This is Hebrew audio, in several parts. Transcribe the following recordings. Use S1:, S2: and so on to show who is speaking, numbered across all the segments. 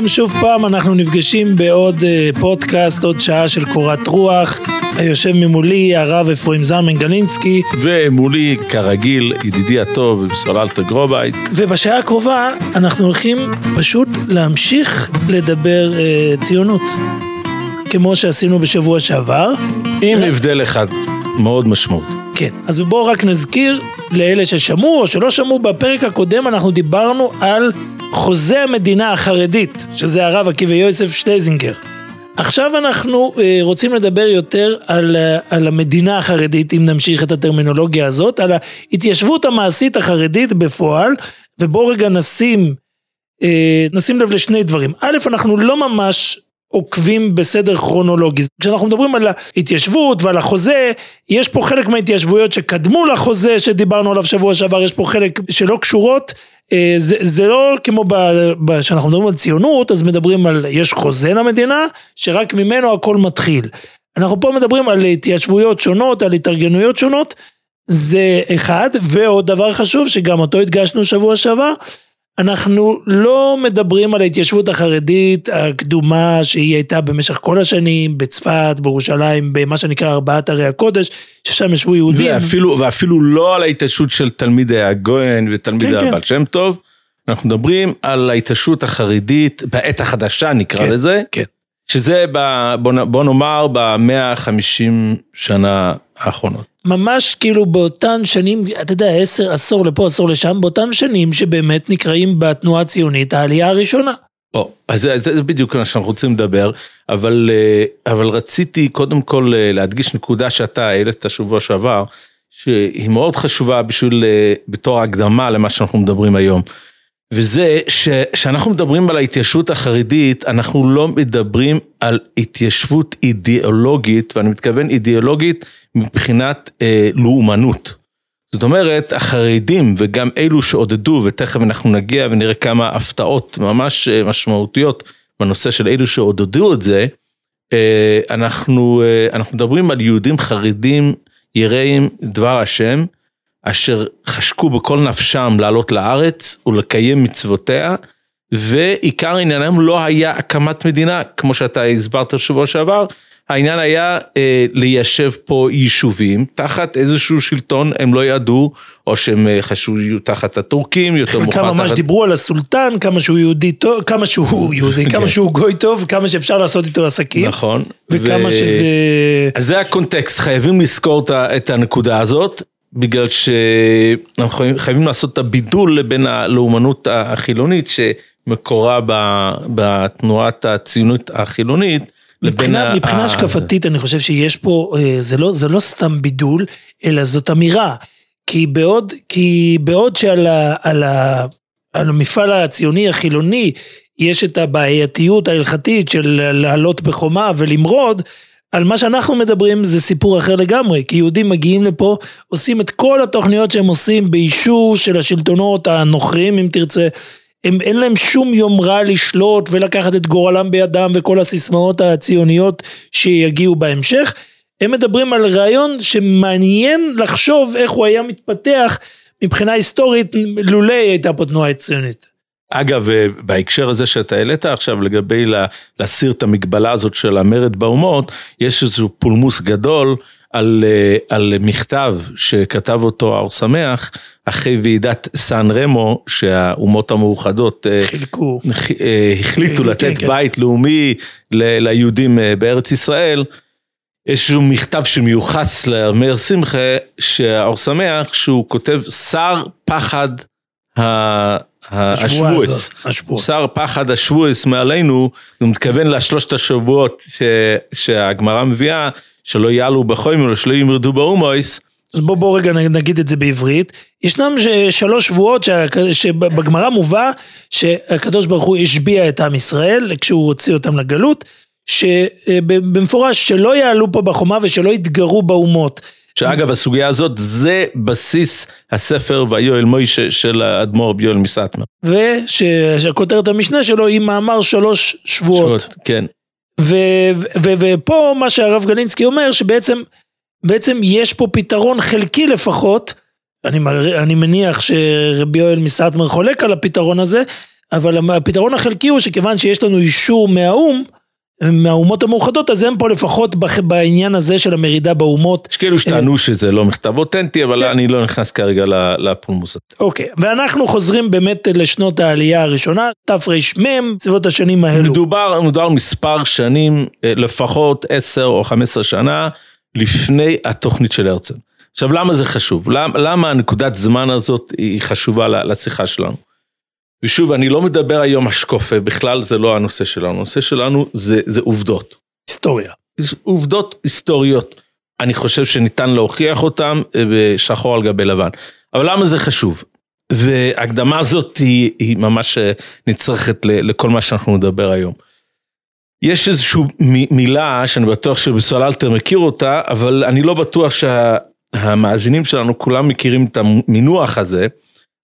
S1: עליכם, שוב פעם אנחנו נפגשים בעוד אה, פודקאסט, עוד שעה של קורת רוח. היושב ממולי הרב אפרים זלמן גלינסקי,
S2: ומולי, כרגיל, ידידי הטוב, סוללתא גרובייס.
S1: ובשעה הקרובה אנחנו הולכים פשוט להמשיך לדבר אה, ציונות. כמו שעשינו בשבוע שעבר.
S2: עם הבדל אחד מאוד משמעותי.
S1: כן, אז בואו רק נזכיר לאלה ששמעו או שלא שמעו, בפרק הקודם אנחנו דיברנו על חוזה המדינה החרדית, שזה הרב עקיבא יוסף שלזינגר. עכשיו אנחנו אה, רוצים לדבר יותר על, אה, על המדינה החרדית, אם נמשיך את הטרמינולוגיה הזאת, על ההתיישבות המעשית החרדית בפועל, ובואו רגע נשים, אה, נשים לב לשני דברים. א', אנחנו לא ממש עוקבים בסדר כרונולוגי. כשאנחנו מדברים על ההתיישבות ועל החוזה, יש פה חלק מההתיישבויות שקדמו לחוזה שדיברנו עליו שבוע שעבר, יש פה חלק שלא קשורות. אה, זה, זה לא כמו כשאנחנו מדברים על ציונות, אז מדברים על, יש חוזה למדינה, שרק ממנו הכל מתחיל. אנחנו פה מדברים על התיישבויות שונות, על התארגנויות שונות, זה אחד, ועוד דבר חשוב שגם אותו הדגשנו שבוע שעבר, אנחנו לא מדברים על ההתיישבות החרדית הקדומה שהיא הייתה במשך כל השנים בצפת, בירושלים, במה שנקרא ארבעת ערי הקודש, ששם ישבו יהודים.
S2: ואפילו, ואפילו לא על ההתיישבות של תלמידי הגויין ותלמידי כן, הבעל כן. שם טוב, אנחנו מדברים על ההתיישבות החרדית בעת החדשה נקרא כן, לזה, כן. שזה ב, בוא, בוא נאמר במאה החמישים שנה האחרונות.
S1: ממש כאילו באותן שנים, אתה יודע, עשר, עשור לפה, עשור לשם, באותן שנים שבאמת נקראים בתנועה הציונית העלייה הראשונה.
S2: או, אז זה, זה בדיוק מה שאנחנו רוצים לדבר, אבל, אה, אבל רציתי קודם כל אה, להדגיש נקודה שאתה העלית שבוע שעבר, שהיא מאוד חשובה בשביל, אה, בתור הקדמה למה שאנחנו מדברים היום. וזה שאנחנו מדברים על ההתיישבות החרדית, אנחנו לא מדברים על התיישבות אידיאולוגית, ואני מתכוון אידיאולוגית מבחינת אה, לאומנות. זאת אומרת, החרדים וגם אלו שעודדו, ותכף אנחנו נגיע ונראה כמה הפתעות ממש אה, משמעותיות בנושא של אלו שעודדו את זה, אה, אנחנו, אה, אנחנו מדברים על יהודים חרדים יראים דבר השם, אשר חשקו בכל נפשם לעלות לארץ ולקיים מצוותיה, ועיקר עניינם לא היה הקמת מדינה, כמו שאתה הסברת בשבוע שעבר, העניין היה אה, ליישב פה יישובים תחת איזשהו שלטון, הם לא ידעו, או שהם אה, חשבו יהיו תחת הטורקים, יותר מאוחר
S1: תחת... כמה ממש דיברו על הסולטן, כמה שהוא יהודי טוב, כמה שהוא יהודי, כמה כן. שהוא גוי טוב, כמה שאפשר לעשות איתו עסקים.
S2: נכון.
S1: וכמה ו... שזה...
S2: אז זה הקונטקסט, חייבים לזכור את הנקודה הזאת. בגלל שאנחנו חייבים לעשות את הבידול בין הלאומנות החילונית שמקורה בתנועת הציונות החילונית.
S1: מבחינה, מבחינה השקפתית אני חושב שיש פה, אה, זה לא, זה לא סתם בידול, אלא זאת אמירה. כי בעוד, כי בעוד שעל ה, על ה, על המפעל הציוני החילוני יש את הבעייתיות ההלכתית של לעלות בחומה ולמרוד, על מה שאנחנו מדברים זה סיפור אחר לגמרי, כי יהודים מגיעים לפה, עושים את כל התוכניות שהם עושים באישור של השלטונות הנוכרים אם תרצה, הם, אין להם שום יומרה לשלוט ולקחת את גורלם בידם וכל הסיסמאות הציוניות שיגיעו בהמשך, הם מדברים על רעיון שמעניין לחשוב איך הוא היה מתפתח מבחינה היסטורית לולא הייתה פה תנועה ציונית.
S2: אגב, אה, בהקשר הזה שאתה העלית עכשיו לגבי להסיר את המגבלה הזאת של המרד באומות, יש איזשהו פולמוס גדול על, אה, על מכתב שכתב אותו האור שמח אחרי ועידת סן רמו שהאומות המאוחדות
S1: אה, חילקו,
S2: החליטו לתת כן, כן. בית כן. לאומי ליהודים בארץ ישראל. יש איזשהו מכתב שמיוחס למאיר שמחה שהאור שמח שהוא כותב שר פחד השבועס, שר פחד השבועס מעלינו, הוא מתכוון לשלושת השבועות שהגמרא מביאה, שלא יעלו בחוימר, שלא ימרדו באומויס.
S1: אז בוא בוא רגע נגיד את זה בעברית. ישנם שלוש שבועות שבגמרא מובא שהקדוש ברוך הוא השביע את עם ישראל כשהוא הוציא אותם לגלות, שבמפורש שלא יעלו פה בחומה ושלא יתגרו באומות.
S2: שאגב הסוגיה הזאת זה בסיס הספר ויואל מוישה של האדמו"ר ביואל מסטמר.
S1: ושכותרת המשנה שלו היא מאמר שלוש שבועות. שבועות,
S2: כן.
S1: ופה מה שהרב גלינסקי אומר שבעצם בעצם יש פה פתרון חלקי לפחות, אני, אני מניח שרבי יואל מסטמר חולק על הפתרון הזה, אבל הפתרון החלקי הוא שכיוון שיש לנו אישור מהאו"ם, מהאומות המאוחדות, אז הם פה לפחות בעניין הזה של המרידה באומות.
S2: יש כאלו שטענו שזה לא מכתב אותנטי, אבל כן. אני לא נכנס כרגע לפולמוס הזה.
S1: אוקיי, ואנחנו חוזרים באמת לשנות העלייה הראשונה, תרמ, סביבות השנים האלו.
S2: מדובר, מדובר מספר שנים, אה, לפחות 10 או 15 שנה, לפני התוכנית של הרצל. עכשיו, למה זה חשוב? למה, למה הנקודת זמן הזאת היא חשובה לשיחה שלנו? ושוב, אני לא מדבר היום השקופה, בכלל זה לא הנושא שלנו, הנושא שלנו זה, זה עובדות.
S1: היסטוריה.
S2: עובדות היסטוריות. אני חושב שניתן להוכיח אותן אה, בשחור על גבי לבן. אבל למה זה חשוב? והקדמה הזאת היא, היא ממש אה, נצרכת לכל מה שאנחנו נדבר היום. יש איזושהי מילה שאני בטוח שבסול אלתר מכיר אותה, אבל אני לא בטוח שהמאזינים שלנו כולם מכירים את המינוח הזה,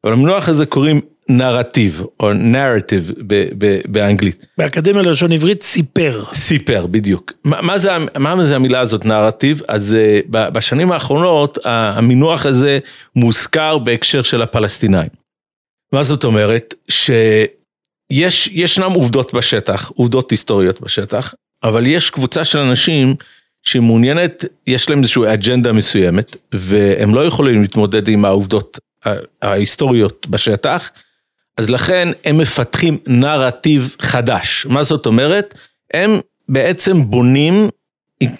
S2: אבל המינוח הזה קוראים נרטיב, או נרטיב באנגלית.
S1: באקדמיה ללשון עברית סיפר.
S2: סיפר, בדיוק. מה, מה, זה, מה זה המילה הזאת נרטיב? אז uh, בשנים האחרונות המינוח הזה מוזכר בהקשר של הפלסטינאים. מה זאת אומרת? שיש, ישנם עובדות בשטח, עובדות היסטוריות בשטח, אבל יש קבוצה של אנשים שמעוניינת, יש להם איזושהי אג'נדה מסוימת, והם לא יכולים להתמודד עם העובדות ההיסטוריות בשטח, אז לכן הם מפתחים נרטיב חדש. מה זאת אומרת? הם בעצם בונים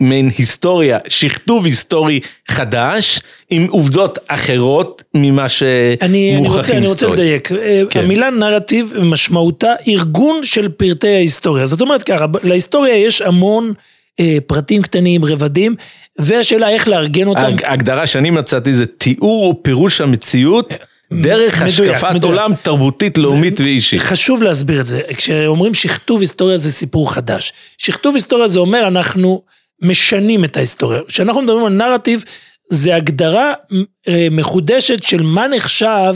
S2: מעין היסטוריה, שכתוב היסטורי חדש, עם עובדות אחרות ממה שמוכחים היסטורית.
S1: אני רוצה לדייק, כן. המילה נרטיב משמעותה ארגון של פרטי ההיסטוריה. זאת אומרת ככה, להיסטוריה יש המון אה, פרטים קטנים, רבדים, והשאלה איך לארגן אותם.
S2: ההגדרה שאני מצאתי זה תיאור ופירוש המציאות. דרך מדויק, השקפת מדויק. עולם תרבותית, לאומית ואישית.
S1: חשוב להסביר את זה, כשאומרים שכתוב היסטוריה זה סיפור חדש. שכתוב היסטוריה זה אומר אנחנו משנים את ההיסטוריה. כשאנחנו מדברים על נרטיב, זה הגדרה אה, מחודשת של מה נחשב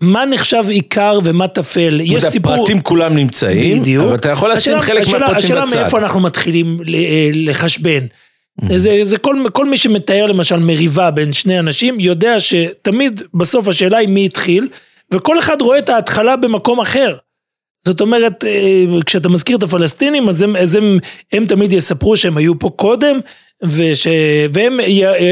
S1: מה נחשב עיקר ומה טפל,
S2: יש סיפור... הפרטים כולם נמצאים, בדיוק. אבל אתה יכול לשים חלק מהפרטים בצד.
S1: השאלה מאיפה אנחנו מתחילים אה, לחשבן. Mm-hmm. זה, זה כל, כל מי שמתאר למשל מריבה בין שני אנשים יודע שתמיד בסוף השאלה היא מי התחיל וכל אחד רואה את ההתחלה במקום אחר. זאת אומרת אה, כשאתה מזכיר את הפלסטינים אז הם, אז הם, הם תמיד יספרו שהם היו פה קודם וש, והם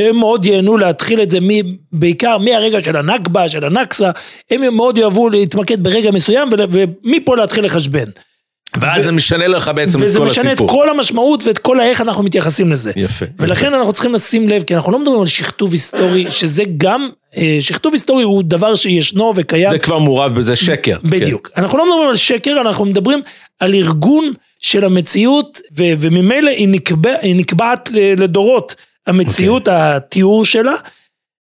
S1: הם מאוד ייהנו להתחיל את זה מ, בעיקר מהרגע של הנכבה של הנכסה הם מאוד יאהבו להתמקד ברגע מסוים ומפה להתחיל לחשבן.
S2: ואז זה משנה לך בעצם את כל הסיפור.
S1: וזה משנה את כל המשמעות ואת כל האיך אנחנו מתייחסים לזה.
S2: יפה.
S1: ולכן
S2: יפה.
S1: אנחנו צריכים לשים לב, כי אנחנו לא מדברים על שכתוב היסטורי, שזה גם, אה, שכתוב היסטורי הוא דבר שישנו וקיים.
S2: זה כבר מעורב בזה שקר.
S1: בדיוק. כן. אנחנו לא מדברים על שקר, אנחנו מדברים על ארגון של המציאות, ו- וממילא היא, נקבע, היא נקבעת לדורות, המציאות, okay. אוקיי. התיאור שלה.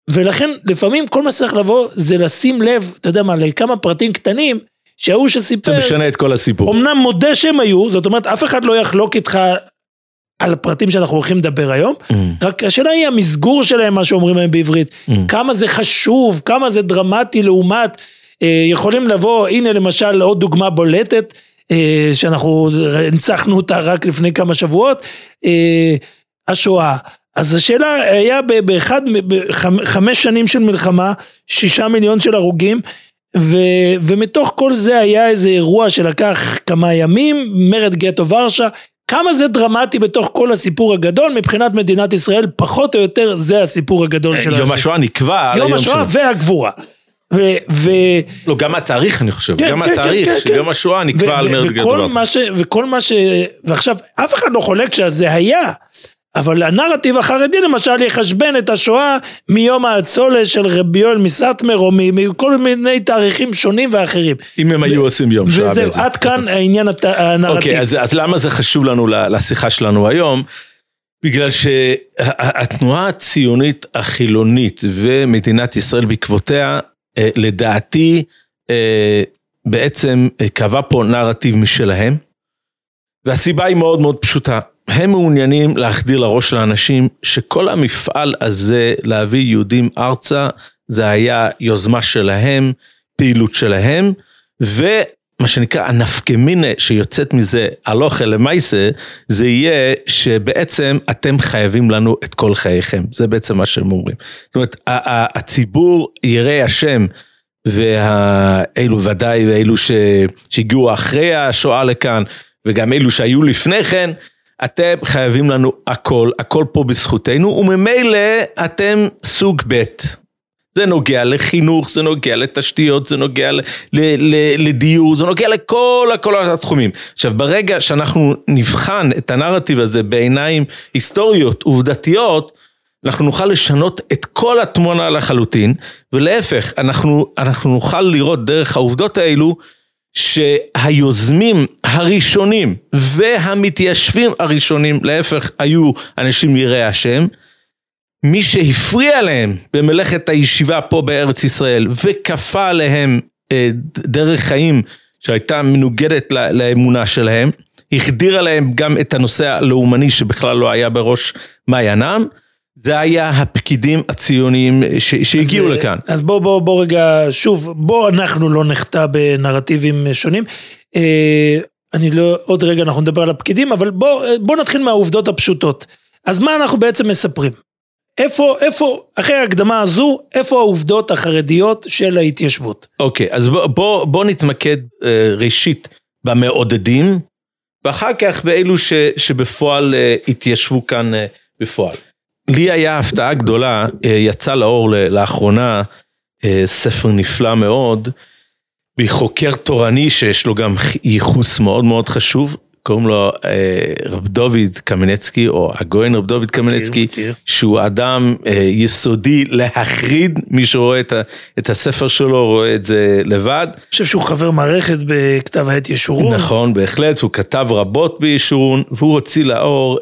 S1: ולכן לפעמים כל מה שצריך לבוא זה לשים לב, אתה יודע מה, לכמה פרטים קטנים שההוא שסיפר,
S2: זה משנה את כל הסיפור.
S1: אמנם מודה שהם היו, זאת אומרת אף אחד לא יחלוק איתך על הפרטים שאנחנו הולכים לדבר היום, mm. רק השאלה היא המסגור שלהם, מה שאומרים להם בעברית, mm. כמה זה חשוב, כמה זה דרמטי לעומת, אה, יכולים לבוא, הנה למשל עוד דוגמה בולטת, אה, שאנחנו הנצחנו אותה רק לפני כמה שבועות, אה, השואה. אז השאלה היה באחד, בחמש שנים של מלחמה, שישה מיליון של הרוגים, ו, ומתוך כל זה היה איזה אירוע שלקח כמה ימים, מרד גטו ורשה, כמה זה דרמטי בתוך כל הסיפור הגדול, מבחינת מדינת ישראל, פחות או יותר זה הסיפור הגדול של...
S2: יום השואה נקבע
S1: יום השואה והגבורה.
S2: ו... ו... לא, גם התאריך אני חושב, כן, גם כן, התאריך כן, של כן. יום השואה נקבע על מרד גטו
S1: ורשה. וכל מה ש... ועכשיו, אף אחד לא חולק שזה היה. אבל הנרטיב החרדי למשל יחשבן את השואה מיום האצולה של רבי יואל מסטמר או מכל מיני תאריכים שונים ואחרים.
S2: אם הם היו עושים יום שואה
S1: בעצם. וזהו, עד כאן העניין הנרטיב.
S2: אוקיי, אז, אז למה זה חשוב לנו לשיחה שלנו היום? בגלל שהתנועה הציונית החילונית ומדינת ישראל בעקבותיה, אה, לדעתי, אה, בעצם אה, קבע פה נרטיב משלהם. והסיבה היא מאוד מאוד פשוטה. הם מעוניינים להחדיר לראש של האנשים שכל המפעל הזה להביא יהודים ארצה, זה היה יוזמה שלהם, פעילות שלהם, ומה שנקרא הנפקמינה שיוצאת מזה הלוכה למעשה, זה יהיה שבעצם אתם חייבים לנו את כל חייכם, זה בעצם מה שהם אומרים. זאת אומרת, הציבור ירא השם ואלו ודאי ואלו ש... שהגיעו אחרי השואה לכאן, וגם אלו שהיו לפני כן, אתם חייבים לנו הכל, הכל פה בזכותנו, וממילא אתם סוג ב'. זה נוגע לחינוך, זה נוגע לתשתיות, זה נוגע ל, ל, ל, לדיור, זה נוגע לכל כל התחומים. עכשיו ברגע שאנחנו נבחן את הנרטיב הזה בעיניים היסטוריות, עובדתיות, אנחנו נוכל לשנות את כל התמונה לחלוטין, ולהפך, אנחנו, אנחנו נוכל לראות דרך העובדות האלו, שהיוזמים הראשונים והמתיישבים הראשונים, להפך, היו אנשים יראי השם. מי שהפריע להם במלאכת הישיבה פה בארץ ישראל וכפה עליהם אה, דרך חיים שהייתה מנוגדת לאמונה שלהם, החדירה להם גם את הנושא הלאומני שבכלל לא היה בראש מעיינם, זה היה הפקידים הציוניים שהגיעו
S1: אז,
S2: לכאן.
S1: אז בוא, בוא, בוא רגע, שוב, בוא אנחנו לא נחטא בנרטיבים שונים. אה, אני לא, עוד רגע אנחנו נדבר על הפקידים, אבל בוא, בוא נתחיל מהעובדות הפשוטות. אז מה אנחנו בעצם מספרים? איפה, איפה, אחרי ההקדמה הזו, איפה העובדות החרדיות של ההתיישבות?
S2: אוקיי, אז בוא, בוא, בוא נתמקד אה, ראשית במעודדים, ואחר כך באלו ש, שבפועל אה, התיישבו כאן אה, בפועל. לי היה הפתעה גדולה, אה, יצא לאור לאחרונה אה, ספר נפלא מאוד, מחוקר תורני שיש לו גם ייחוס מאוד מאוד חשוב, קוראים לו אה, רב דוד קמנצקי, או הגויין רב דוד קמנצקי, שהוא אדם יסודי להחריד, מי שרואה את, את הספר שלו רואה את זה לבד.
S1: אני חושב שהוא חבר מערכת בכתב העת ישורון.
S2: נכון, בהחלט, הוא כתב רבות בישורון, והוא הוציא לאור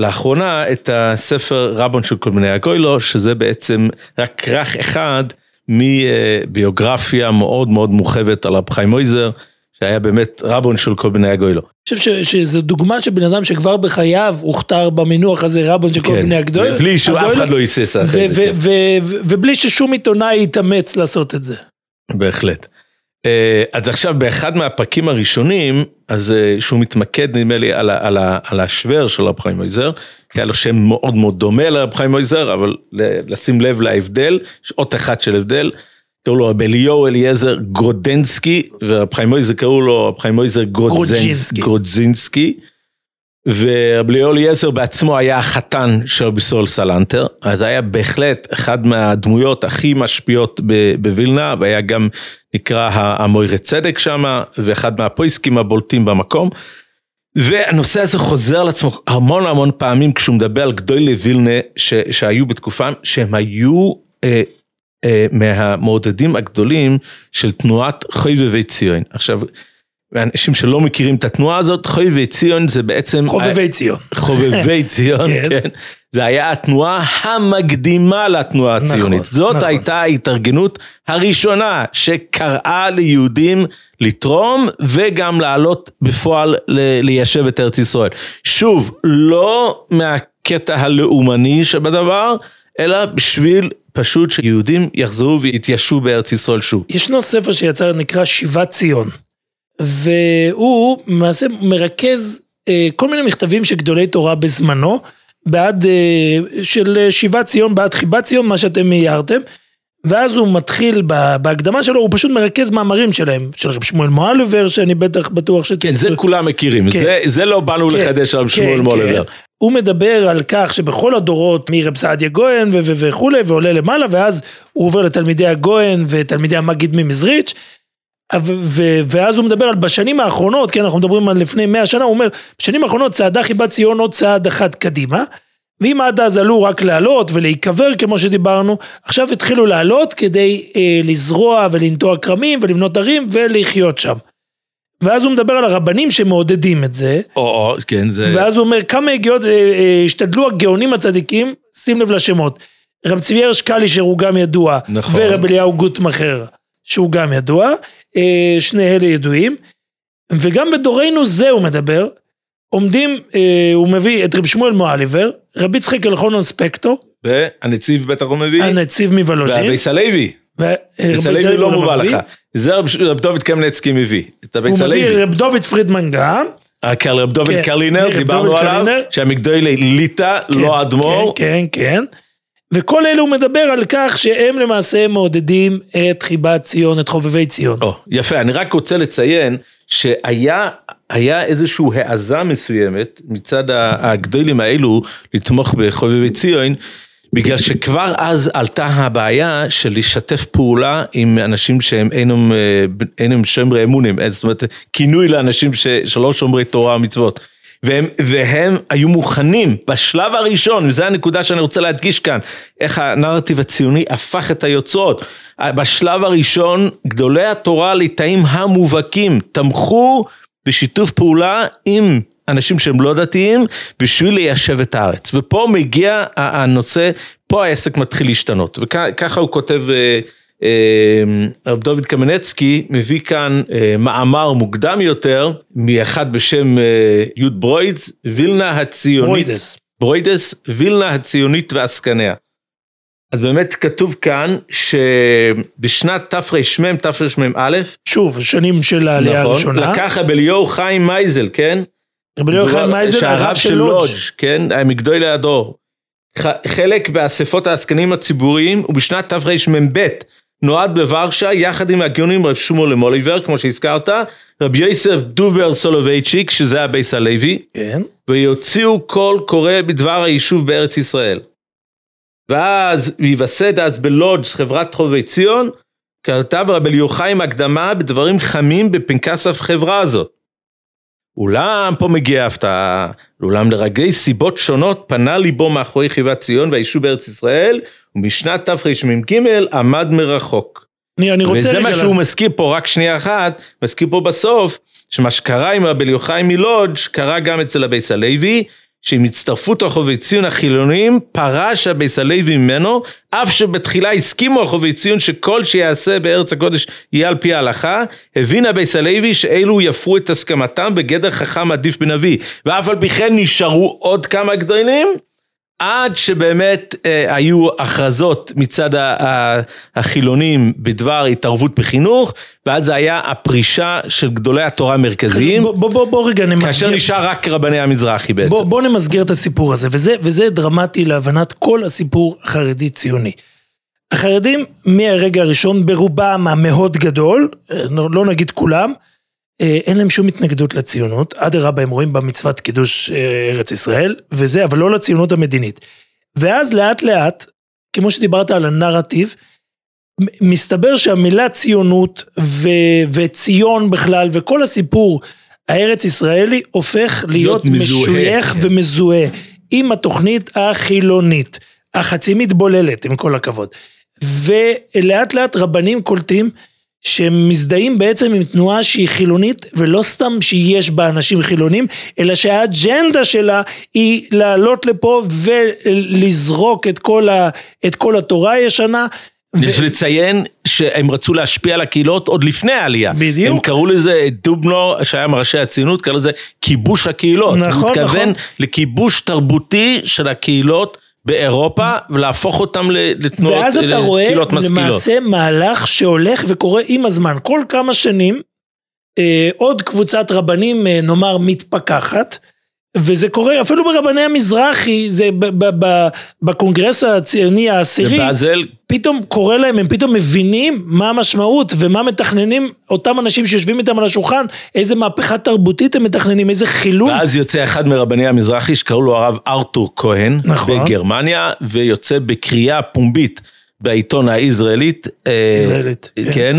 S2: לאחרונה את הספר רבון של כל מיני הגוילו, שזה בעצם רק כרך אחד מביוגרפיה מאוד מאוד מורחבת על רב חיים מויזר, שהיה באמת רבון של כל מיני הגוילו.
S1: אני חושב שזו דוגמה של בן אדם שכבר בחייו הוכתר במינוח הזה רבון של כל מיני הגוילו.
S2: בלי שאף אחד לא היסס אחרי זה.
S1: ובלי ששום עיתונאי יתאמץ לעשות את זה.
S2: בהחלט. אה, אז עכשיו באחד מהפרקים הראשונים, אז אה, שהוא מתמקד נדמה לי על, על, על השוור של רב חיים מויזר, היה לו שם מאוד מאוד דומה לרב חיים מויזר, אבל לשים לב להבדל, יש עוד אחד של הבדל, קראו לו רב אליהו אליעזר גרודנסקי, ורב חיים מויזר קראו לו רב חיים מויזר גרודזינסקי. ורבי ליאור אליעזר בעצמו היה החתן של רבי סול סלנטר, אז היה בהחלט אחד מהדמויות הכי משפיעות בווילנה, והיה גם נקרא המוירי צדק שם, ואחד מהפויסקים הבולטים במקום. והנושא הזה חוזר על עצמו המון המון פעמים כשהוא מדבר על גדולי וילנה ש, שהיו בתקופה שהם היו אה, אה, מהמעודדים הגדולים של תנועת חוי בבית ציון. עכשיו, ואנשים שלא מכירים את התנועה הזאת, חובבי ציון זה בעצם...
S1: חובבי ציון.
S2: חובבי ציון, כן. כן. זה היה התנועה המקדימה לתנועה נכון, הציונית. נכון, זאת נכון. הייתה ההתארגנות הראשונה שקראה ליהודים לתרום וגם לעלות בפועל ליישב את ארץ ישראל. שוב, לא מהקטע הלאומני שבדבר, אלא בשביל פשוט שיהודים יחזרו ויתיישבו בארץ ישראל שוב.
S1: ישנו ספר שיצא, נקרא שיבת ציון. והוא למעשה מרכז אה, כל מיני מכתבים של גדולי תורה בזמנו, בעד, אה, של שיבת ציון, בעד חיבת ציון, מה שאתם הערתם. ואז הוא מתחיל בהקדמה שלו, הוא פשוט מרכז מאמרים שלהם, של רב שמואל מואלבר, שאני בטח בטוח ש...
S2: כן, זה כולם מכירים, כן. זה, זה לא באנו כן, לחדש על רב כן, שמואל כן. מואלבר.
S1: הוא מדבר על כך שבכל הדורות, מרב סעדיה גויין וכולי, ועולה למעלה, ואז הוא עובר לתלמידי הגויין ותלמידי המגיד ממזריץ', ואז הוא מדבר על בשנים האחרונות, כן, אנחנו מדברים על לפני מאה שנה, הוא אומר, בשנים האחרונות צעדה חיבת ציון עוד צעד אחד קדימה, ואם עד אז עלו רק לעלות ולהיקבר כמו שדיברנו, עכשיו התחילו לעלות כדי אה, לזרוע ולנטוע כרמים ולבנות ערים ולחיות שם. ואז הוא מדבר על הרבנים שמעודדים את זה.
S2: או, או, כן, זה...
S1: ואז הוא אומר, כמה הגיעות, אה, אה, השתדלו הגאונים הצדיקים, שים לב לשמות. רב צבי הרש קלישר הוא גם ידוע, נכון. ורב אליהו גוטמכר, שהוא גם ידוע, אה, שני אלה ידועים, וגם בדורנו זה הוא מדבר, עומדים, אה, הוא מביא את רב שמואל מואליבר, רבי יצחק אלחונון ספקטור.
S2: והנציב בטח הוא מביא.
S1: הנציב מוולוז'ין.
S2: והביס הלוי. ביס הלוי לא מובא לך. זה רב דוד קמנצקי מביא. את הביס הלוי. הוא
S1: מביא רב דוד פרידמן גם.
S2: רב דוד קרלינר, דיברנו עליו, שהמגדולי ליטא, לא אדמו"ר.
S1: כן, כן, כן. וכל אלו מדבר על כך שהם למעשה מעודדים את חיבת ציון, את חובבי ציון.
S2: או, יפה, אני רק רוצה לציין שהיה היה איזושהי העזה מסוימת מצד הגדולים האלו לתמוך בחובבי ציון, בגלל שכבר אז עלתה הבעיה של לשתף פעולה עם אנשים שהם אינם, אינם שומרי אמונים, זאת אומרת כינוי לאנשים ש, שלא שומרי תורה ומצוות. והם, והם היו מוכנים בשלב הראשון, וזו הנקודה שאני רוצה להדגיש כאן, איך הנרטיב הציוני הפך את היוצרות. בשלב הראשון, גדולי התורה הליטאים המובהקים תמכו בשיתוף פעולה עם אנשים שהם לא דתיים, בשביל ליישב את הארץ. ופה מגיע הנושא, פה העסק מתחיל להשתנות. וככה הוא כותב... אמ, הרב דוד קמנצקי מביא כאן אה, מאמר מוקדם יותר מאחד בשם אה, יוד ברוידס, וילנה הציונית, ברוידס, ברוידס וילנה הציונית ועסקניה. אז באמת כתוב כאן שבשנת תר"מ, תרמ"א,
S1: שוב, שנים של העלייה
S2: נכון,
S1: הראשונה,
S2: לקח רב אליהו חיים מייזל, כן?
S1: רב אליהו חיים מייזל,
S2: הרב של לודג', כן? מגדולי הדור. חלק באספות העסקנים הציבוריים ובשנת תרמ"ב נועד בוורשה יחד עם הגאונים רב שמואל מוהליבר, כמו שהזכרת, רבי יוסף דובר סולובייצ'יק, שזה הבייס הלוי,
S1: כן.
S2: ויוציאו קול קורא בדבר היישוב בארץ ישראל. ואז וייווסד אז בלודג' חברת חובבי ציון, כתב רבי אליהו חיים הקדמה בדברים חמים בפנקס החברה הזאת. אולם פה מגיעה הפתעה, אולם לרגלי סיבות שונות פנה ליבו מאחרי חיבת ציון והיישוב בארץ ישראל, ומשנת תרמ"ג עמד מרחוק.
S1: אני, אני רוצה
S2: וזה
S1: רגע...
S2: מה שהוא מזכיר פה, רק שנייה אחת, מזכיר פה בסוף, שמה שקרה עם רבי אליהו חיים מלודג' קרה גם אצל הבייס הלוי, שעם הצטרפות החובבי ציון החילוניים, פרש הבייס הלוי ממנו, אף שבתחילה הסכימו החובבי ציון שכל שיעשה בארץ הקודש יהיה על פי ההלכה, הבין הבייס הלוי שאלו יפרו את הסכמתם בגדר חכם עדיף מנביא, ואף על פי כן נשארו עוד כמה גדולים, עד שבאמת אה, היו הכרזות מצד החילונים בדבר התערבות בחינוך, ואז זה היה הפרישה של גדולי התורה המרכזיים.
S1: בוא, בוא, בוא, בוא רגע נמסגר.
S2: כאשר נשאר רק רבני המזרחי בעצם.
S1: בוא, בוא נמסגר את הסיפור הזה, וזה, וזה דרמטי להבנת כל הסיפור החרדי-ציוני. החרדים מהרגע הראשון ברובם המאוד גדול, לא נגיד כולם, אין להם שום התנגדות לציונות, אדרבה הם רואים במצוות קידוש ארץ ישראל, וזה, אבל לא לציונות המדינית. ואז לאט לאט, כמו שדיברת על הנרטיב, מסתבר שהמילה ציונות ו- וציון בכלל, וכל הסיפור הארץ ישראלי הופך להיות, להיות משוייך כן. ומזוהה עם התוכנית החילונית, החצי מתבוללת, עם כל הכבוד. ולאט לאט רבנים קולטים שהם מזדהים בעצם עם תנועה שהיא חילונית, ולא סתם שיש בה אנשים חילונים, אלא שהאג'נדה שלה היא לעלות לפה ולזרוק את כל, ה, את כל התורה הישנה.
S2: יש ו... לציין שהם רצו להשפיע על הקהילות עוד לפני העלייה.
S1: בדיוק.
S2: הם קראו לזה, דובנו, שהיה מראשי הציונות, קראו לזה כיבוש הקהילות.
S1: נכון,
S2: נכון. הוא
S1: נכון.
S2: מתכוון לכיבוש תרבותי של הקהילות. באירופה ולהפוך אותם לתנועות,
S1: ואז אתה רואה למעשה מהלך שהולך וקורה עם הזמן. כל כמה שנים אה, עוד קבוצת רבנים אה, נאמר מתפכחת. וזה קורה אפילו ברבני המזרחי, זה בקונגרס הציוני העשירי,
S2: בבאזל.
S1: פתאום קורה להם, הם פתאום מבינים מה המשמעות ומה מתכננים אותם אנשים שיושבים איתם על השולחן, איזה מהפכה תרבותית הם מתכננים, איזה חילון.
S2: ואז יוצא אחד מרבני המזרחי שקראו לו הרב ארתור כהן,
S1: נכון.
S2: בגרמניה, ויוצא בקריאה פומבית. בעיתון הישראלית,
S1: ישראלית,
S2: כן, כן,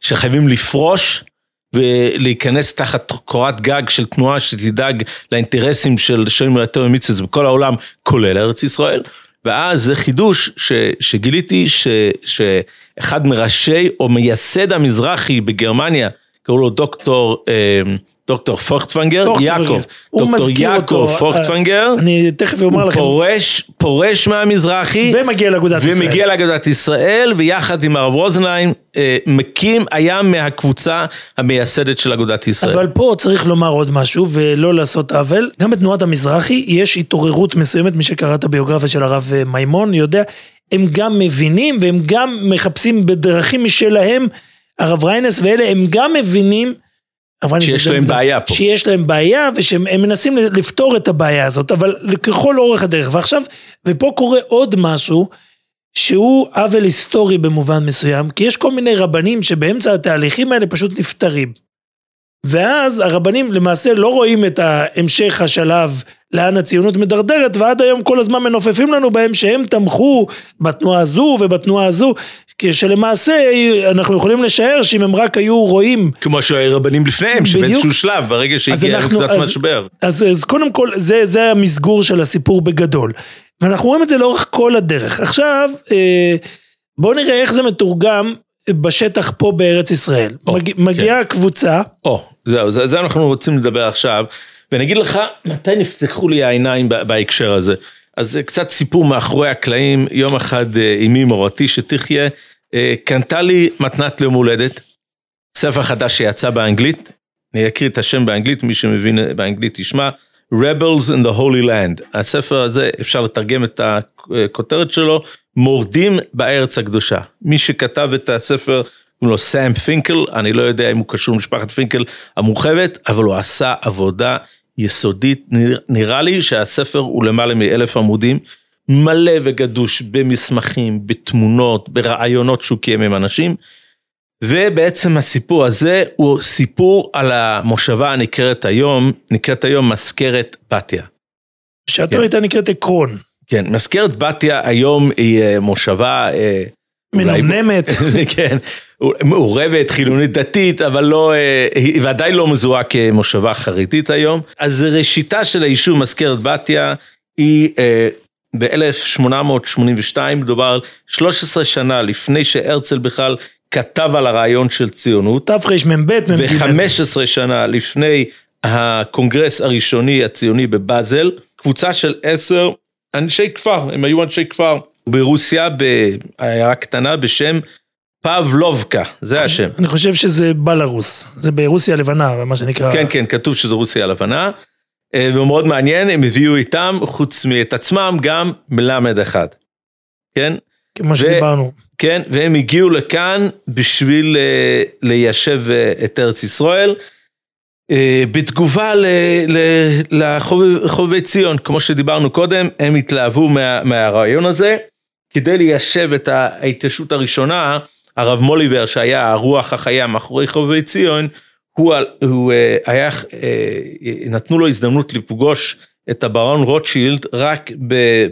S2: שחייבים לפרוש ולהיכנס תחת קורת גג של תנועה שתדאג לאינטרסים של שוים רעתו ומצווה בכל העולם, כולל ארץ ישראל. ואז זה חידוש ש, שגיליתי ש, שאחד מראשי או מייסד המזרחי בגרמניה, קראו לו דוקטור אה, דוקטור פוכטפנגר, יעקב, דוקטור יעקב פוכטפנגר,
S1: אני תכף אומר לכם,
S2: הוא פורש, פורש מהמזרחי,
S1: ומגיע לאגודת ישראל,
S2: ומגיע לאגודת ישראל, ויחד עם הרב רוזנהיים, מקים, היה מהקבוצה המייסדת של אגודת ישראל.
S1: אבל פה צריך לומר עוד משהו, ולא לעשות עוול, גם בתנועת המזרחי יש התעוררות מסוימת, מי שקרא את הביוגרפיה של הרב מימון יודע, הם גם מבינים, והם גם מחפשים בדרכים משלהם, הרב ריינס ואלה, הם גם מבינים,
S2: שיש להם בעיה פה.
S1: שיש להם בעיה ושהם הם מנסים לפתור את הבעיה הזאת, אבל ככל אורך הדרך. ועכשיו, ופה קורה עוד משהו שהוא עוול היסטורי במובן מסוים, כי יש כל מיני רבנים שבאמצע התהליכים האלה פשוט נפטרים. ואז הרבנים למעשה לא רואים את המשך השלב לאן הציונות מדרדרת, ועד היום כל הזמן מנופפים לנו בהם שהם תמכו בתנועה הזו ובתנועה הזו, כשלמעשה אנחנו יכולים לשער שאם הם רק היו רואים
S2: כמו שהיו רבנים לפניהם. שבאיזשהו שלב, ברגע שהגיע
S1: אנחנו-
S2: נקודת
S1: אז-
S2: משבר.
S1: אז, אז קודם כל, זה, זה המסגור של הסיפור בגדול. ואנחנו רואים את זה לאורך כל הדרך. עכשיו, אה, בואו נראה איך זה מתורגם בשטח פה בארץ ישראל.
S2: או,
S1: מג, מגיעה קבוצה,
S2: או, זהו, זה, זה אנחנו רוצים לדבר עכשיו, ואני אגיד לך, מתי נפתחו לי העיניים בהקשר הזה. אז קצת סיפור מאחורי הקלעים, יום אחד אה, אמי מורתי שתחיה, אה, קנתה לי מתנת ליום הולדת, ספר חדש שיצא באנגלית, אני אקריא את השם באנגלית, מי שמבין באנגלית ישמע, Rebels in the Holy Land. הספר הזה, אפשר לתרגם את הכותרת שלו, מורדים בארץ הקדושה. מי שכתב את הספר, קוראים לו סאם פינקל, אני לא יודע אם הוא קשור למשפחת פינקל המורחבת, אבל הוא עשה עבודה יסודית, נרא- נראה לי שהספר הוא למעלה מאלף עמודים, מלא וגדוש במסמכים, בתמונות, ברעיונות שהוא קיים עם אנשים. ובעצם הסיפור הזה הוא סיפור על המושבה הנקראת היום, נקראת היום מזכרת בתיה.
S1: שעתו
S2: כן.
S1: הייתה נקראת עקרון.
S2: כן, מזכרת בתיה היום היא אה, מושבה, אה,
S1: מנומנמת.
S2: כן, מעורבת, חילונית דתית, אבל לא, אה, היא ודאי לא מזוהה כמושבה חרדית היום. אז ראשיתה של היישוב מזכרת בתיה היא אה, ב-1882, מדובר על 13 שנה לפני שהרצל בכלל כתב על הרעיון של ציונות.
S1: תרמ"ב, מ"ג.
S2: ו-15 שנה לפני הקונגרס הראשוני הציוני בבאזל, קבוצה של עשר אנשי כפר, הם היו אנשי כפר, ברוסיה, בעיירה קטנה בשם פבלובקה, זה השם.
S1: אני חושב שזה בלרוס, זה ברוסיה הלבנה, מה שנקרא.
S2: כן, כן, כתוב שזה רוסיה הלבנה, אה, ומאוד מעניין, הם הביאו איתם, חוץ מאת עצמם, גם מלמד אחד. כן?
S1: כמו שדיברנו.
S2: כן, והם הגיעו לכאן בשביל אה, ליישב אה, את ארץ ישראל. בתגובה לחובבי ציון, כמו שדיברנו קודם, הם התלהבו מה, מהרעיון הזה. כדי ליישב את ההתיישבות הראשונה, הרב מוליבר, שהיה הרוח החיה מאחורי חובבי ציון, הוא, הוא אה, היה, אה, נתנו לו הזדמנות לפגוש את הברון רוטשילד רק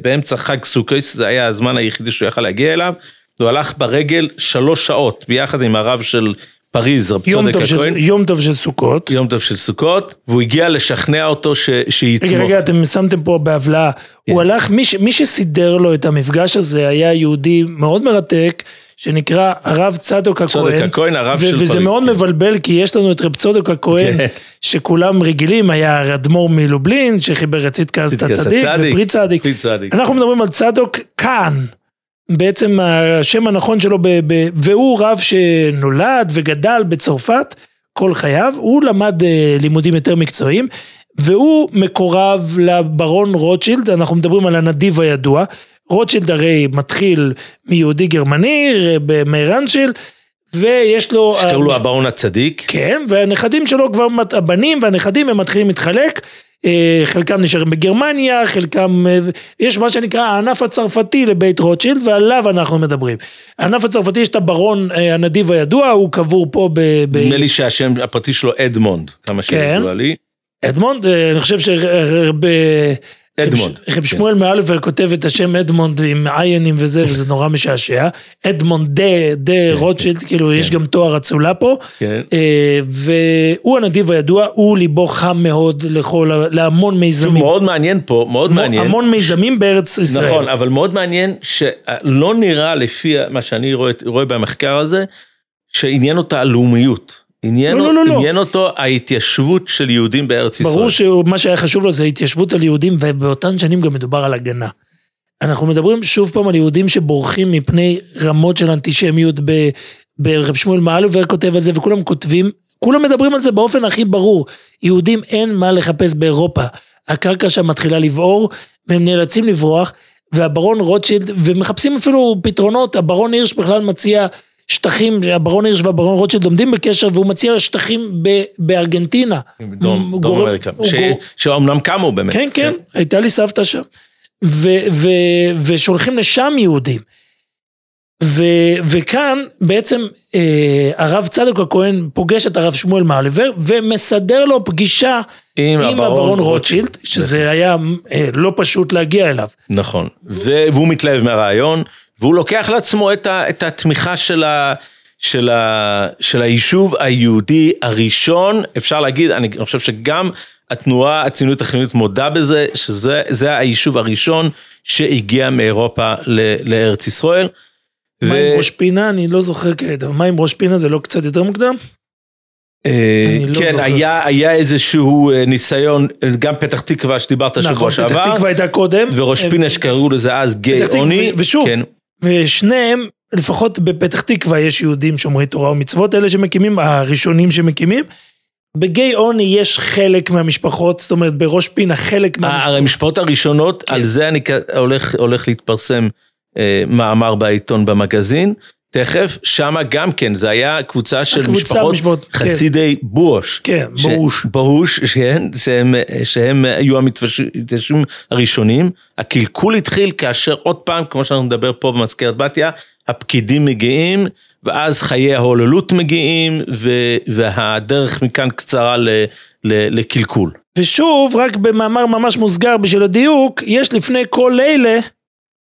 S2: באמצע חג סוכויס, זה היה הזמן היחידי שהוא יכל להגיע אליו. הוא הלך ברגל שלוש שעות ביחד עם הרב של פריז, רב
S1: יום
S2: צודק הכהן,
S1: יום טוב של סוכות.
S2: יום טוב של סוכות, והוא הגיע לשכנע אותו ש, שיתמוך.
S1: רגע, רגע, אתם שמתם פה בהבלעה.
S2: כן.
S1: הוא הלך, מי, ש- מי שסידר לו את המפגש הזה היה יהודי מאוד מרתק, שנקרא הרב צדוק הכהן.
S2: הכהן, הרב של פריז.
S1: וזה מאוד
S2: כן.
S1: מבלבל, כי יש לנו את רב צדוק הכהן,
S2: כן.
S1: שכולם רגילים, היה האדמו"ר מלובלין, שחיבר את צדקת הצדיק. ופרי צדיק.
S2: פרי צדיק.
S1: אנחנו מדברים על צדוק כאן. בעצם השם הנכון שלו, ב- ב- והוא רב שנולד וגדל בצרפת כל חייו, הוא למד אה, לימודים יותר מקצועיים, והוא מקורב לברון רוטשילד, אנחנו מדברים על הנדיב הידוע, רוטשילד הרי מתחיל מיהודי גרמני, במיירנשל, ויש לו...
S2: שקראו לו
S1: אה,
S2: הברון הצדיק.
S1: כן, והנכדים שלו כבר, הבנים והנכדים הם מתחילים להתחלק, אה, חלקם נשארים בגרמניה, חלקם, אה, יש מה שנקרא הענף הצרפתי לבית רוטשילד ועליו אנחנו מדברים. הענף הצרפתי יש את הברון אה, הנדיב הידוע, הוא קבור פה ב... ב-
S2: נדמה לי שהשם הפרטי שלו אדמונד, כמה
S1: כן.
S2: שידוע לי.
S1: אדמונד, אה, אני חושב שרב...
S2: אדמונד,
S1: רב
S2: כן.
S1: שמואל מאלפר כותב את השם אדמונד עם עיינים וזה, וזה נורא משעשע. אדמונד דה, דה רוטשילד, כאילו יש גם תואר אצולה פה.
S2: כן.
S1: אה, והוא הנדיב הידוע, הוא ליבו חם מאוד לכל, להמון
S2: שוב,
S1: מיזמים.
S2: מאוד מעניין פה, מאוד מעניין.
S1: המון מיזמים בארץ ישראל.
S2: נכון, אבל מאוד מעניין שלא נראה לפי מה שאני רואה במחקר הזה, שעניין אותה הלאומיות. עניין,
S1: לא, לא, לא, לא.
S2: עניין אותו ההתיישבות של יהודים בארץ ישראל.
S1: ברור שמה שהיה חשוב לו זה התיישבות על יהודים, ובאותן שנים גם מדובר על הגנה. אנחנו מדברים שוב פעם על יהודים שבורחים מפני רמות של אנטישמיות, ב- ברב שמואל מאלובר כותב על זה, וכולם כותבים, כולם מדברים על זה באופן הכי ברור. יהודים אין מה לחפש באירופה. הקרקע שם מתחילה לבעור, והם נאלצים לברוח, והברון רוטשילד, ומחפשים אפילו פתרונות, הברון הירש בכלל מציע שטחים, הברון הירש והברון רוטשילד עומדים בקשר והוא מציע שטחים ב, בארגנטינה.
S2: דרום אמריקה, שאומנם קמו באמת.
S1: כן, כן, הייתה לי סבתא שם. ו, ו, ושולחים לשם יהודים. ו, וכאן בעצם אה, הרב צדוק הכהן פוגש את הרב שמואל מאליבר ומסדר לו פגישה
S2: עם
S1: עם הברון רוטשילד, שזה היה אה, לא פשוט להגיע אליו.
S2: נכון, והוא מתלהב מהרעיון, והוא לוקח לעצמו את, ה- את התמיכה של, ה- של, ה- של היישוב היהודי הראשון, אפשר להגיד, אני חושב שגם התנועה הציונית החילונית מודה בזה, שזה זה היישוב הראשון שהגיע מאירופה ל- לארץ ישראל.
S1: מה
S2: ו-
S1: עם ראש פינה? אני לא זוכר כעת, אבל מה עם ראש פינה זה לא קצת יותר מוקדם?
S2: אה,
S1: לא
S2: כן,
S1: זוכר.
S2: היה, היה איזשהו אה, ניסיון, אה, גם פתח תקווה שדיברת שבוע
S1: נכון,
S2: שעבר,
S1: פתח תקווה הייתה קודם.
S2: וראש פינה שקראו לזה אז גיי
S1: תקווה,
S2: עוני,
S1: ושוב,
S2: כן,
S1: ושניהם, לפחות בפתח תקווה יש יהודים שומרי תורה ומצוות, אלה שמקימים, הראשונים שמקימים. בגיא עוני יש חלק מהמשפחות, זאת אומרת בראש פינה חלק מהמשפחות.
S2: הרי המשפחות הראשונות,
S1: כן.
S2: על זה אני הולך, הולך להתפרסם אה, מאמר בעיתון במגזין, תכף, שמה גם כן, זה היה קבוצה של
S1: הקבוצה,
S2: משפחות
S1: משפחות, כן.
S2: חסידי בוש.
S1: כן,
S2: ש-
S1: בוש.
S2: בוש, כן, שהם, שהם היו המתיישבים הראשונים. הקלקול התחיל כאשר עוד פעם, כמו שאנחנו נדבר פה במזכרת בתיה, הפקידים מגיעים, ואז חיי ההוללות מגיעים, ו, והדרך מכאן קצרה ל, ל, לקלקול.
S1: ושוב, רק במאמר ממש מוסגר בשביל הדיוק, יש לפני כל אלה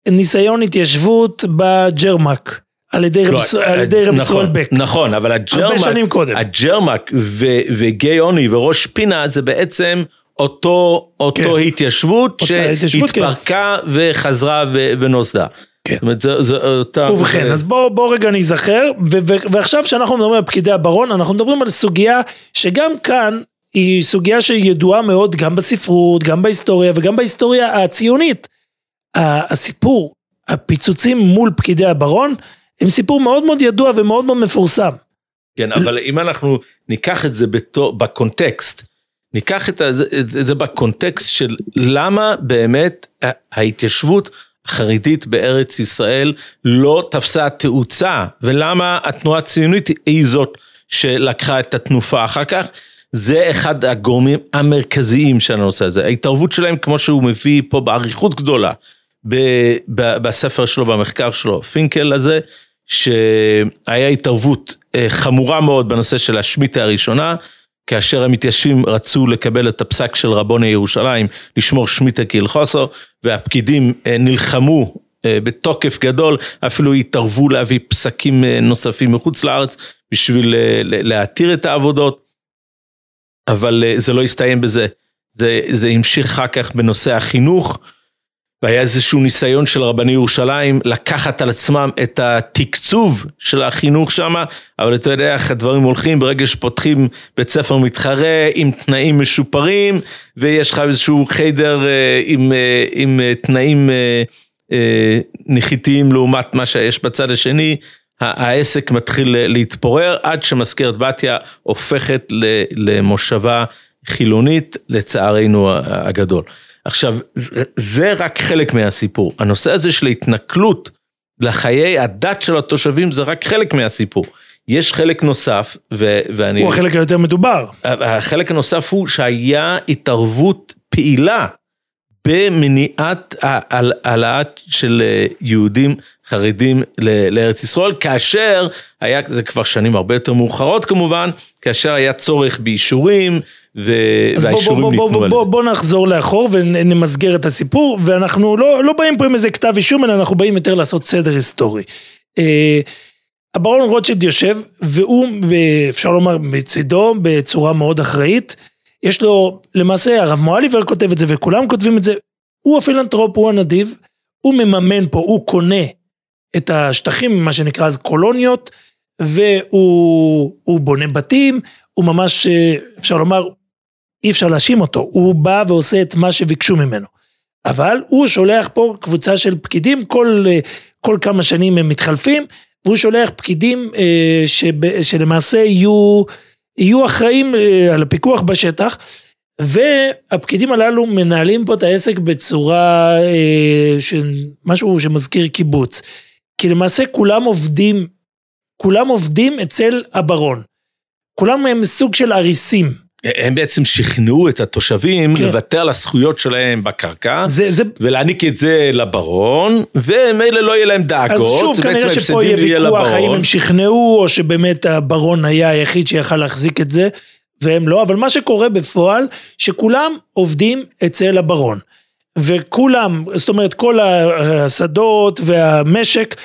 S1: ניסיון התיישבות בג'רמק, על ידי רב,
S2: לא,
S1: רב
S2: נכון,
S1: ישראל בק.
S2: נכון, אבל
S1: הרבה
S2: הג'רמק,
S1: שנים קודם.
S2: הג'רמק ו- וגיא עוני וראש פינה זה בעצם אותו, אותו
S1: כן.
S2: התיישבות
S1: כן.
S2: שהתפרקה וחזרה ו- ונוסדה.
S1: כן.
S2: זאת אומרת, זה, אותה...
S1: ובכן,
S2: זה-
S1: אז בואו בוא רגע ניזכר, ו- ו- ועכשיו כשאנחנו מדברים על פקידי הברון, אנחנו מדברים על סוגיה שגם כאן היא סוגיה שידועה מאוד גם בספרות, גם בהיסטוריה וגם בהיסטוריה הציונית. הסיפור, הפיצוצים מול פקידי הברון, הם סיפור מאוד מאוד ידוע ומאוד מאוד מפורסם.
S2: כן, אבל אם אנחנו ניקח את זה בתור, בקונטקסט, ניקח את זה, את זה בקונטקסט של למה באמת ההתיישבות החרדית בארץ ישראל לא תפסה תאוצה, ולמה התנועה הציונית היא זאת שלקחה את התנופה אחר כך. זה אחד הגורמים המרכזיים של הנושא הזה. ההתערבות שלהם, כמו שהוא מביא פה באריכות גדולה, ב- ב- בספר שלו, במחקר שלו, פינקל הזה, שהיה התערבות אה, חמורה מאוד בנושא של השמיטה הראשונה, כאשר המתיישבים רצו לקבל את הפסק של רבוני ירושלים, לשמור שמיטה כהלכוסו, והפקידים אה, נלחמו אה, בתוקף גדול, אפילו התערבו להביא פסקים נוספים מחוץ לארץ, בשביל להתיר את העבודות, אבל זה לא הסתיים בזה. זה, זה המשיך אחר כך בנושא החינוך, והיה איזשהו ניסיון של רבני ירושלים לקחת על עצמם את התקצוב של החינוך שם, אבל אתה יודע איך הדברים הולכים ברגע שפותחים בית ספר מתחרה עם תנאים משופרים, ויש לך איזשהו חיידר אה, עם, אה, עם אה, תנאים נחיתיים לעומת מה שיש בצד השני, העסק מתחיל להתפורר עד שמזכרת בתיה הופכת למושבה חילונית, לצערנו הגדול. עכשיו, זה- רק חלק מהסיפור. הנושא הזה של ההתנכלות לחיי הדת של התושבים זה רק חלק מהסיפור. יש חלק נוסף, ו- ואני...
S1: הוא החלק היותר מדובר.
S2: החלק הנוסף הוא שהיה התערבות פעילה במניעת העל- העלאת של אה, יהודים חרדים לארץ ישראל, כאשר היה, זה כבר שנים הרבה יותר מאוחרות כמובן, כאשר היה צורך באישורים, ו- והאישורים
S1: בוא, בוא,
S2: ניתנו
S1: בוא,
S2: על
S1: בוא. בוא נחזור לאחור ונמסגר את הסיפור, ואנחנו לא, לא באים פה עם איזה כתב אישום, אלא אנחנו באים יותר לעשות סדר היסטורי. אה, הברון רוטשילד יושב, והוא, ב- אפשר לומר, מצידו, בצורה מאוד אחראית. יש לו, למעשה, הרב מואליבר כותב את זה, וכולם כותבים את זה. הוא הפילנטרופ, הוא הנדיב, הוא מממן פה, הוא קונה את השטחים, מה שנקרא אז קולוניות, והוא הוא בונה בתים, הוא ממש, אה, אפשר לומר, אי אפשר להאשים אותו, הוא בא ועושה את מה שביקשו ממנו. אבל הוא שולח פה קבוצה של פקידים, כל, אה, כל כמה שנים הם מתחלפים, והוא שולח פקידים אה, שב, שלמעשה יהיו, יהיו אחראים אה, על הפיקוח בשטח, והפקידים הללו מנהלים פה את העסק בצורה אה, משהו שמזכיר קיבוץ. כי למעשה כולם עובדים, כולם עובדים אצל הברון. כולם הם סוג של אריסים.
S2: הם בעצם שכנעו את התושבים
S1: כן.
S2: לוותר על הזכויות שלהם בקרקע,
S1: זה, זה,
S2: ולהעניק את זה לברון, ומילא לא יהיה להם
S1: אז
S2: דאגות,
S1: שוב,
S2: בעצם
S1: כנראה שפה יהיה ויכוח האם. הם שכנעו, או שבאמת הברון היה היחיד שיכל להחזיק את זה, והם לא, אבל מה שקורה בפועל, שכולם עובדים אצל הברון. וכולם, זאת אומרת, כל השדות והמשק,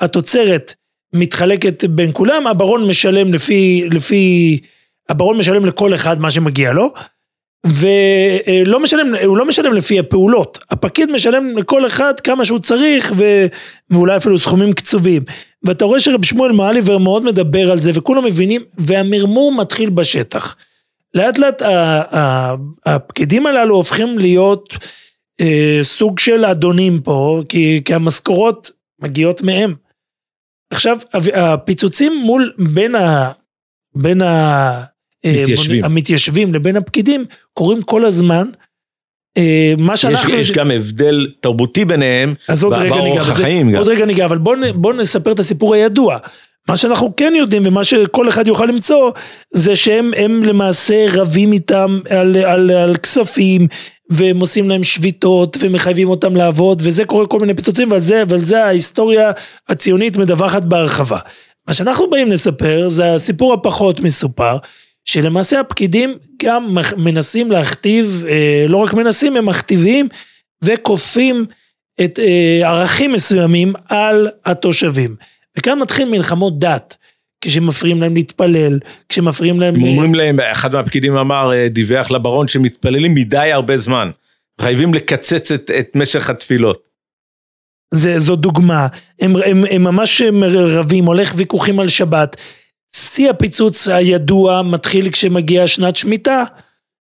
S1: התוצרת מתחלקת בין כולם, הברון משלם לפי, לפי, הברון משלם לכל אחד מה שמגיע לו, ולא משלם, הוא לא משלם לפי הפעולות, הפקיד משלם לכל אחד כמה שהוא צריך ו... ואולי אפילו סכומים קצובים. ואתה רואה שרב שמואל מעליבר מאוד מדבר על זה וכולם מבינים והמרמור מתחיל בשטח. לאט לאט הפקידים הללו הופכים להיות אה, סוג של אדונים פה כי, כי המשכורות מגיעות מהם. עכשיו הפיצוצים מול בין ה... בין ה... אה,
S2: מתיישבים.
S1: המתיישבים לבין הפקידים קורים כל הזמן. אה, מה
S2: יש,
S1: שאנחנו...
S2: יש גם הבדל תרבותי ביניהם, באורח החיים גם.
S1: עוד רגע ניגע, אבל בואו בוא נספר את הסיפור הידוע. מה שאנחנו כן יודעים ומה שכל אחד יוכל למצוא זה שהם הם למעשה רבים איתם על, על, על כספים והם עושים להם שביתות ומחייבים אותם לעבוד וזה קורה כל מיני פיצוצים ועל זה, ועל זה ההיסטוריה הציונית מדווחת בהרחבה. מה שאנחנו באים לספר זה הסיפור הפחות מסופר שלמעשה הפקידים גם מנסים להכתיב, אה, לא רק מנסים, הם מכתיבים וכופים את אה, ערכים מסוימים על התושבים. וכאן מתחיל מלחמות דת, כשמפריעים להם להתפלל, כשמפריעים להם...
S2: הם אומרים להם, אחד מהפקידים אמר, אה, דיווח לברון שמתפללים מדי הרבה זמן. חייבים לקצץ את, את משך התפילות.
S1: זה, זו דוגמה, הם, הם, הם ממש רבים, הולך ויכוחים על שבת. שיא הפיצוץ הידוע מתחיל כשמגיעה שנת שמיטה,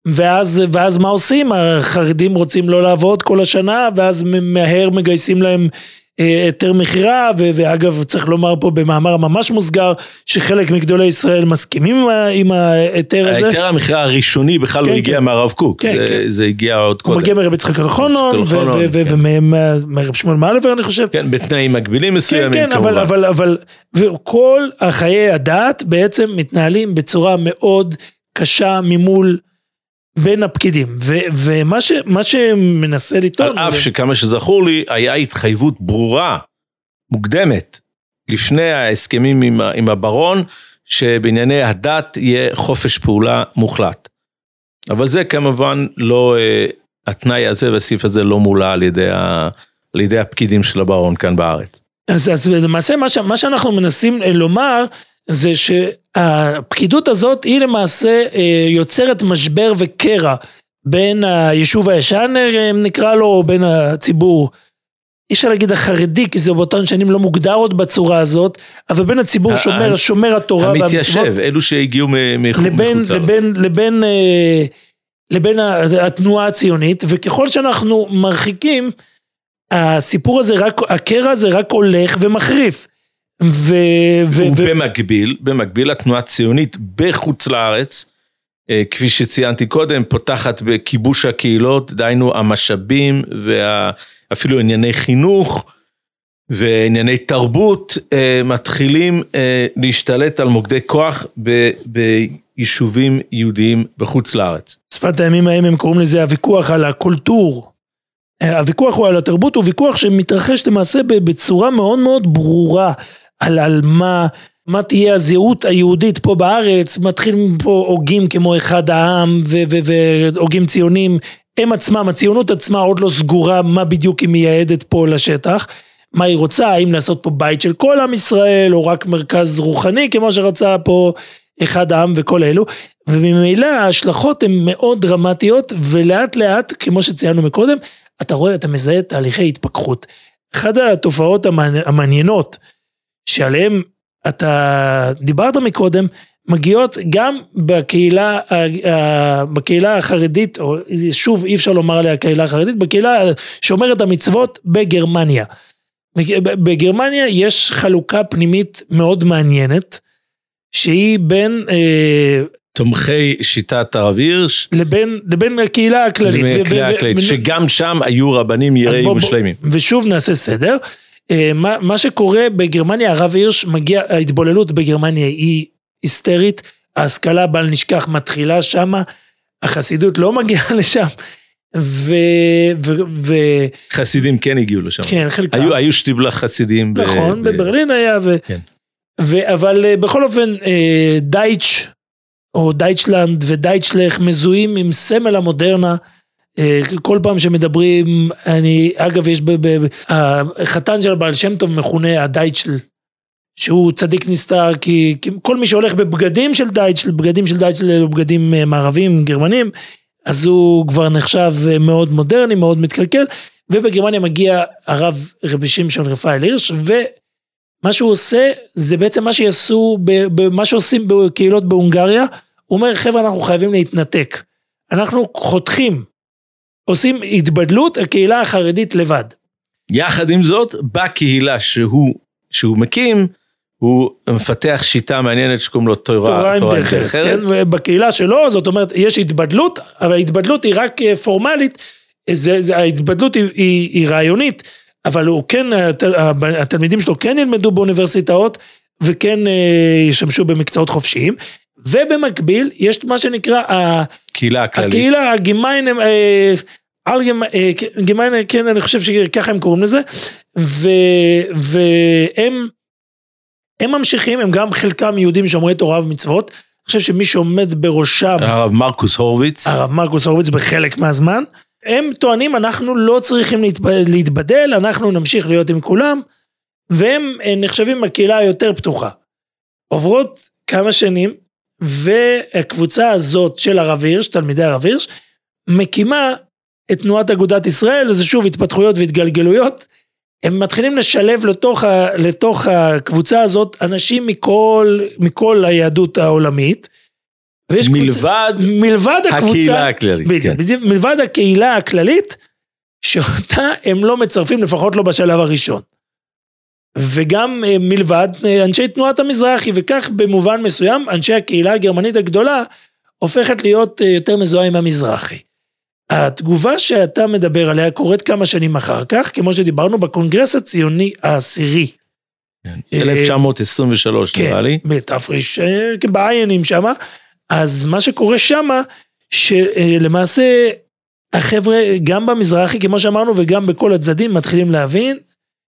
S1: ואז, ואז מה עושים? החרדים רוצים לא לעבוד כל השנה, ואז מהר מגייסים להם היתר מכירה, ואגב צריך לומר פה במאמר ממש מוסגר, שחלק מגדולי ישראל מסכימים עם ההיתר הזה.
S2: ההיתר המכירה הראשוני בכלל
S1: כן,
S2: לא הגיע
S1: כן.
S2: מהרב קוק,
S1: כן,
S2: זה,
S1: כן.
S2: זה הגיע עוד
S1: הוא
S2: קודם.
S1: מגיע מרב יצחק אלחונון,
S2: אלחונון, כן.
S1: ומרב שמואל מעלבר אני חושב.
S2: כן, בתנאים מגבילים
S1: כן,
S2: מסוימים
S1: כן,
S2: כמובן.
S1: אבל, אבל, אבל, וכל החיי הדת בעצם מתנהלים בצורה מאוד קשה ממול בין הפקידים. ו, ומה ש, שמנסה לטעון...
S2: על אף
S1: זה-
S2: שכמה שזכור לי, היה התחייבות ברורה, מוקדמת, לפני ההסכמים עם, עם הברון, שבענייני הדת יהיה חופש פעולה מוחלט. אבל זה כמובן לא, אה, התנאי הזה והסעיף הזה לא מולא על ידי, ה, על ידי הפקידים של הברון כאן בארץ.
S1: אז, אז למעשה מה, ש, מה שאנחנו מנסים אה, לומר זה שהפקידות הזאת היא למעשה אה, יוצרת משבר וקרע בין היישוב הישן אה, נקרא לו, או בין הציבור. אי אפשר להגיד החרדי כי זה באותן שנים לא מוגדר עוד בצורה הזאת, אבל בין הציבור
S2: ה-
S1: שומר, שומר התורה והמצוות.
S2: המתיישב, אלו שהגיעו מחוץ לארץ.
S1: לבין, לבין, אה, לבין התנועה הציונית, וככל שאנחנו מרחיקים, הסיפור הזה רק, הקרע הזה רק הולך ומחריף. ו... ו...
S2: ובמקביל, במקביל התנועה הציונית בחוץ לארץ, אה, כפי שציינתי קודם, פותחת בכיבוש הקהילות, דהיינו המשאבים ואפילו ענייני חינוך וענייני תרבות, אה, מתחילים אה, להשתלט על מוקדי כוח ב- ביישובים יהודיים בחוץ לארץ.
S1: שפת הימים ההם הם קוראים לזה הוויכוח על הקולטור. הוויכוח הוא על התרבות, הוא ויכוח שמתרחש למעשה בצורה מאוד מאוד ברורה על, על מה, מה תהיה הזהות היהודית פה בארץ, מתחילים פה הוגים כמו אחד העם והוגים ציונים, הם עצמם, הציונות עצמה עוד לא סגורה מה בדיוק היא מייעדת פה לשטח. מה היא רוצה, האם לעשות פה בית של כל עם ישראל, או רק מרכז רוחני, כמו שרצה פה אחד העם וכל אלו, וממילא ההשלכות הן מאוד דרמטיות, ולאט לאט, כמו שציינו מקודם, אתה רואה, אתה מזהה תהליכי התפכחות. אחת התופעות המעני- המעניינות, שעליהן אתה דיברת מקודם, מגיעות גם בקהילה, ה- ה- בקהילה החרדית, או שוב אי אפשר לומר עליה קהילה החרדית, בקהילה שומרת המצוות בגרמניה. בגרמניה יש חלוקה פנימית מאוד מעניינת, שהיא בין, אה,
S2: תומכי שיטת הרב הירש,
S1: לבין, לבין הקהילה הכללית. ו-
S2: הקהילה הכללית, שגם שם היו רבנים
S1: אז
S2: יראי
S1: בוא- בוא-
S2: מושלמים.
S1: ושוב נעשה סדר. אה, מה, מה שקורה בגרמניה, הרב הירש מגיע, ההתבוללות בגרמניה היא היסטרית, ההשכלה בל נשכח מתחילה שמה, החסידות לא מגיעה לשם. ו... ו... ו...
S2: חסידים כן הגיעו לשם.
S1: כן, חלקם.
S2: היו, היו שטיבלה חסידים.
S1: נכון, ב... בברלין היה, ו...
S2: כן.
S1: ו... אבל אה, בכל אופן, אה, דייטש, או דייטשלנד ודייטשלך מזוהים עם סמל המודרנה. אה, כל פעם שמדברים, אני, אגב, יש, ב... ב... החתן של הבעל שם טוב מכונה הדייטשל. שהוא צדיק נסתר, כי, כי כל מי שהולך בבגדים של דייטשל, בגדים של דייטשל אלו בגדים מערבים, גרמנים, אז הוא כבר נחשב מאוד מודרני, מאוד מתקלקל, ובגרמניה מגיע הרב רבי שמשון רפאל הירש, ומה שהוא עושה, זה בעצם מה שיעשו, מה שעושים בקהילות בהונגריה, הוא אומר, חבר'ה, אנחנו חייבים להתנתק. אנחנו חותכים, עושים התבדלות, הקהילה החרדית לבד.
S2: יחד עם זאת, בקהילה שהוא, שהוא מקים, הוא מפתח שיטה מעניינת שקוראים לו תורה,
S1: תורה עם דרך ארץ, כן? ובקהילה שלו, זאת אומרת, יש התבדלות, אבל ההתבדלות היא רק אה, פורמלית, זה, זה, ההתבדלות היא, היא, היא רעיונית, אבל הוא כן, התלמידים שלו כן ילמדו באוניברסיטאות, וכן אה, ישמשו במקצועות חופשיים, ובמקביל, יש מה שנקרא,
S2: קהילה הכללית.
S1: הקהילה הגימיינם, גימיינם, כן, אני חושב שככה הם קוראים לזה, ו, והם, הם ממשיכים, הם גם חלקם יהודים שומרי תורה ומצוות. אני חושב שמי שעומד בראשם...
S2: הרב מרקוס הורוביץ.
S1: הרב מרקוס הורוביץ בחלק מהזמן. הם טוענים, אנחנו לא צריכים להתבדל, אנחנו נמשיך להיות עם כולם, והם אה, נחשבים הקהילה היותר פתוחה. עוברות כמה שנים, והקבוצה הזאת של הרב הירש, תלמידי הרב הירש, מקימה את תנועת אגודת ישראל, זה שוב התפתחויות והתגלגלויות, הם מתחילים לשלב לתוך, ה, לתוך הקבוצה הזאת אנשים מכל, מכל היהדות העולמית.
S2: מלבד,
S1: קבוצה, מלבד הקבוצה,
S2: הקהילה הכללית,
S1: בדיוק,
S2: כן.
S1: מלבד הקהילה הכללית, שאותה הם לא מצרפים לפחות לא בשלב הראשון. וגם אה, מלבד אה, אנשי תנועת המזרחי, וכך במובן מסוים אנשי הקהילה הגרמנית הגדולה הופכת להיות אה, יותר מזוהה עם המזרחי. התגובה שאתה מדבר עליה קורית כמה שנים אחר כך, כמו שדיברנו בקונגרס הציוני העשירי.
S2: 1923
S1: כן,
S2: נראה לי.
S1: בתפריש, כן, בעיינים שמה. אז מה שקורה שמה, שלמעשה החבר'ה, גם במזרחי, כמו שאמרנו, וגם בכל הצדדים, מתחילים להבין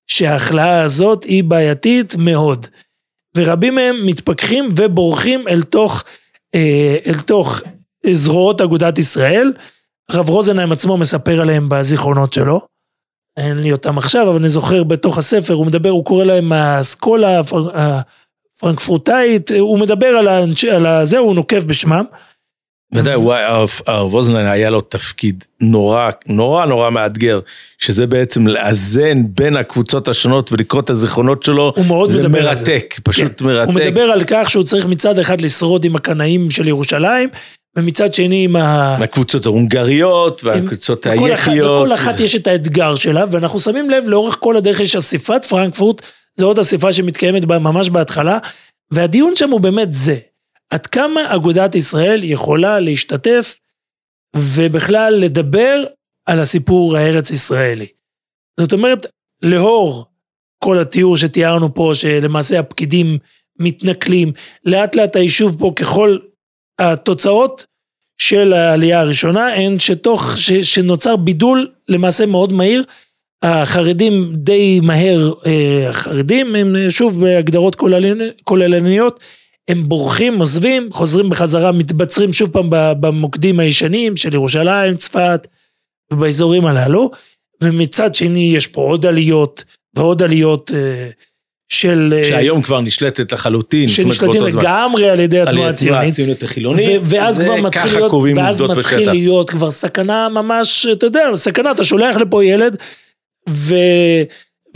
S1: שההכלאה הזאת היא בעייתית מאוד. ורבים מהם מתפכחים ובורחים אל תוך, אה, אל תוך זרועות אגודת ישראל. הרב רוזנהיים עצמו מספר עליהם בזיכרונות שלו. אין לי אותם עכשיו, אבל אני זוכר בתוך הספר, הוא מדבר, הוא קורא להם האסכולה הפרנקפורטאית, הוא מדבר על, האנש, על זה, הוא נוקב בשמם.
S2: ודאי, הרב רוזנהיים היה לו תפקיד נורא, נורא נורא מאתגר, שזה בעצם לאזן בין הקבוצות השונות ולקרוא את הזיכרונות שלו,
S1: הוא מאוד
S2: זה
S1: מדבר
S2: מרתק,
S1: על
S2: פשוט
S1: כן.
S2: מרתק.
S1: הוא מדבר על כך שהוא צריך מצד אחד לשרוד עם הקנאים של ירושלים, ומצד שני עם ה...
S2: מהקבוצות ההונגריות והקבוצות
S1: אחת-
S2: היחיות.
S1: לכל אחת יש את האתגר שלה, ואנחנו שמים לב, לאורך כל הדרך יש אספת פרנקפורט, זו עוד אספה שמתקיימת בה ממש בהתחלה, והדיון שם הוא באמת זה, עד כמה אגודת ישראל יכולה להשתתף, ובכלל לדבר על הסיפור הארץ ישראלי. זאת אומרת, לאור כל התיאור שתיארנו פה, שלמעשה הפקידים מתנכלים, לאט לאט היישוב פה ככל התוצאות של העלייה הראשונה הן שתוך, ש, שנוצר בידול למעשה מאוד מהיר, החרדים די מהר, אה, החרדים הם שוב בהגדרות כוללני- כוללניות, הם בורחים, עוזבים, חוזרים בחזרה, מתבצרים שוב פעם במוקדים הישנים של ירושלים, צפת ובאזורים הללו, ומצד שני יש פה עוד עליות ועוד עליות אה, של... אה,
S2: שהיום כבר נשלטת לחלוטין.
S1: שנשלטים. לגמרי על ידי
S2: על
S1: התנועה
S2: ידי התנועה
S1: הציונית.
S2: הציונית החילונית.
S1: ואז כבר מתחיל להיות, ואז מתחיל
S2: בשטח.
S1: להיות כבר סכנה ממש, אתה יודע, סכנה, אתה שולח לפה ילד, ו...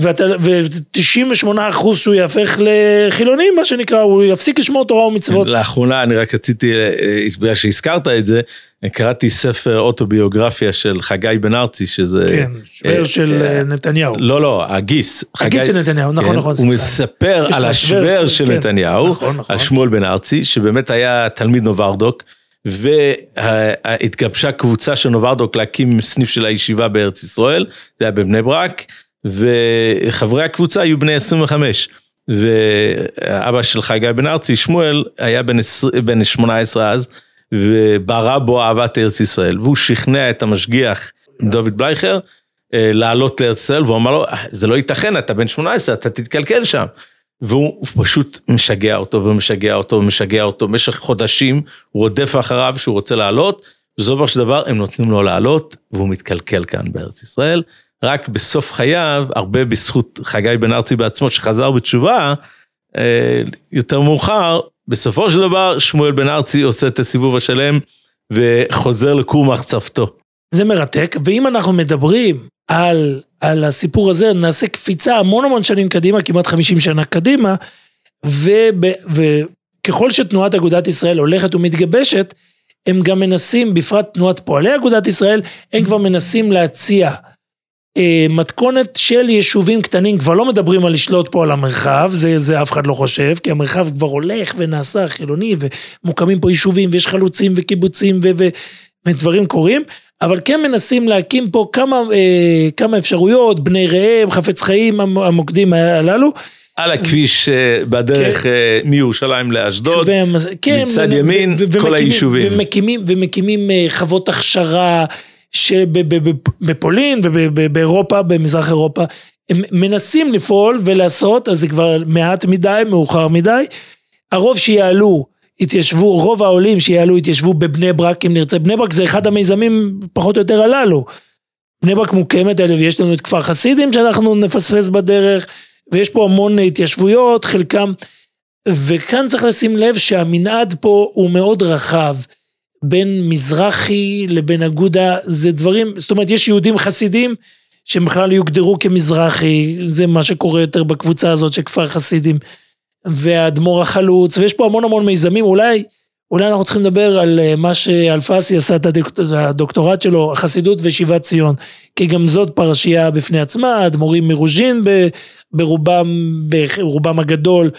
S1: ואתה, ו-98 אחוז שהוא יהפך לחילוני, מה שנקרא, הוא יפסיק לשמור תורה ומצוות.
S2: לאחרונה אני רק רציתי, אה, בגלל שהזכרת את זה, קראתי ספר אוטוביוגרפיה של חגי בן ארצי, שזה...
S1: כן, שוור
S2: אה,
S1: של
S2: אה,
S1: אה, נתניהו.
S2: לא, לא, הגיס.
S1: הגיס של נתניהו, נכון,
S2: כן,
S1: נכון.
S2: הוא. מספר על השוור
S1: שוור,
S2: של
S1: כן.
S2: נתניהו,
S1: נכון, נכון.
S2: על שמואל בן ארצי, שבאמת היה תלמיד נוברדוק, והתגבשה קבוצה של נוברדוק להקים סניף של הישיבה בארץ ישראל, זה היה בבני ברק, וחברי הקבוצה היו בני 25. ואבא של חגי בן ארצי, שמואל, היה בן, 20, בן 18 אז, ובערה בו אהבת ארץ ישראל. והוא שכנע את המשגיח, דוד בלייכר, אה, לעלות לארץ ישראל, והוא אמר לו, זה לא ייתכן, אתה בן 18, אתה תתקלקל שם. והוא פשוט משגע אותו ומשגע אותו ומשגע אותו במשך חודשים, הוא רודף אחריו שהוא רוצה לעלות, של דבר הם נותנים לו לעלות, והוא מתקלקל כאן בארץ ישראל. רק בסוף חייו, הרבה בזכות חגי בן ארצי בעצמו שחזר בתשובה, אה, יותר מאוחר, בסופו של דבר שמואל בן ארצי עושה את הסיבוב השלם וחוזר לכור מחצבתו.
S1: זה מרתק, ואם אנחנו מדברים על, על הסיפור הזה, נעשה קפיצה המון המון שנים קדימה, כמעט 50 שנה קדימה, וב, וככל שתנועת אגודת ישראל הולכת ומתגבשת, הם גם מנסים, בפרט תנועת פועלי אגודת ישראל, הם כבר מנסים להציע מתכונת של יישובים קטנים, כבר לא מדברים על לשלוט פה על המרחב, זה, זה אף אחד לא חושב, כי המרחב כבר הולך ונעשה חילוני, ומוקמים פה יישובים, ויש חלוצים וקיבוצים ו, ו, ודברים קורים, אבל כן מנסים להקים פה כמה, אה, כמה אפשרויות, בני ראם, חפץ חיים, המוקדים הללו.
S2: על הכביש אה, בדרך כן. אה, מירושלים לאשדוד, כן, מצד ימין, כל היישובים.
S1: ומקימים, ומקימים אה, חוות הכשרה. שבפולין ובאירופה, במזרח אירופה, הם מנסים לפעול ולעשות, אז זה כבר מעט מדי, מאוחר מדי. הרוב שיעלו, התיישבו, רוב העולים שיעלו התיישבו בבני ברק, אם נרצה. בני ברק זה אחד המיזמים פחות או יותר הללו. בני ברק מוקמת ויש לנו את כפר חסידים שאנחנו נפספס בדרך, ויש פה המון התיישבויות, חלקם, וכאן צריך לשים לב שהמנעד פה הוא מאוד רחב. בין מזרחי לבין אגודה, זה דברים, זאת אומרת, יש יהודים חסידים שהם בכלל יוגדרו כמזרחי, זה מה שקורה יותר בקבוצה הזאת של כפר חסידים, והאדמו"ר החלוץ, ויש פה המון המון מיזמים, אולי, אולי אנחנו צריכים לדבר על אה, מה שאלפסי עשה את הדוקטורט שלו, החסידות ושיבת ציון, כי גם זאת פרשייה בפני עצמה, אדמו"רים מרוז'ין ברובם, ברובם הגדול,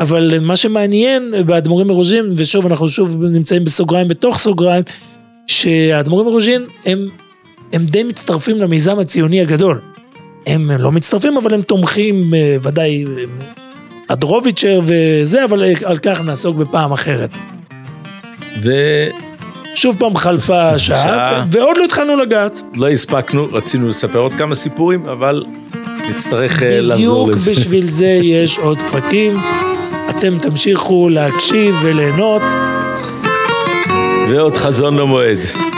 S1: אבל מה שמעניין באדמו"רים מרוז'ין, ושוב אנחנו שוב נמצאים בסוגריים בתוך סוגריים, שהאדמו"רים מרוז'ין הם, הם די מצטרפים למיזם הציוני הגדול. הם לא מצטרפים אבל הם תומכים אה, ודאי אדרוביצ'ר וזה, אבל על כך נעסוק בפעם אחרת.
S2: ו...
S1: שוב פעם חלפה שעה, שעה, ועוד לא התחלנו לגעת.
S2: לא הספקנו, רצינו לספר עוד כמה סיפורים, אבל נצטרך אה, לחזור
S1: לזה. בדיוק בשביל זה יש עוד פרקים. אתם תמשיכו להקשיב וליהנות.
S2: ועוד חזון למועד.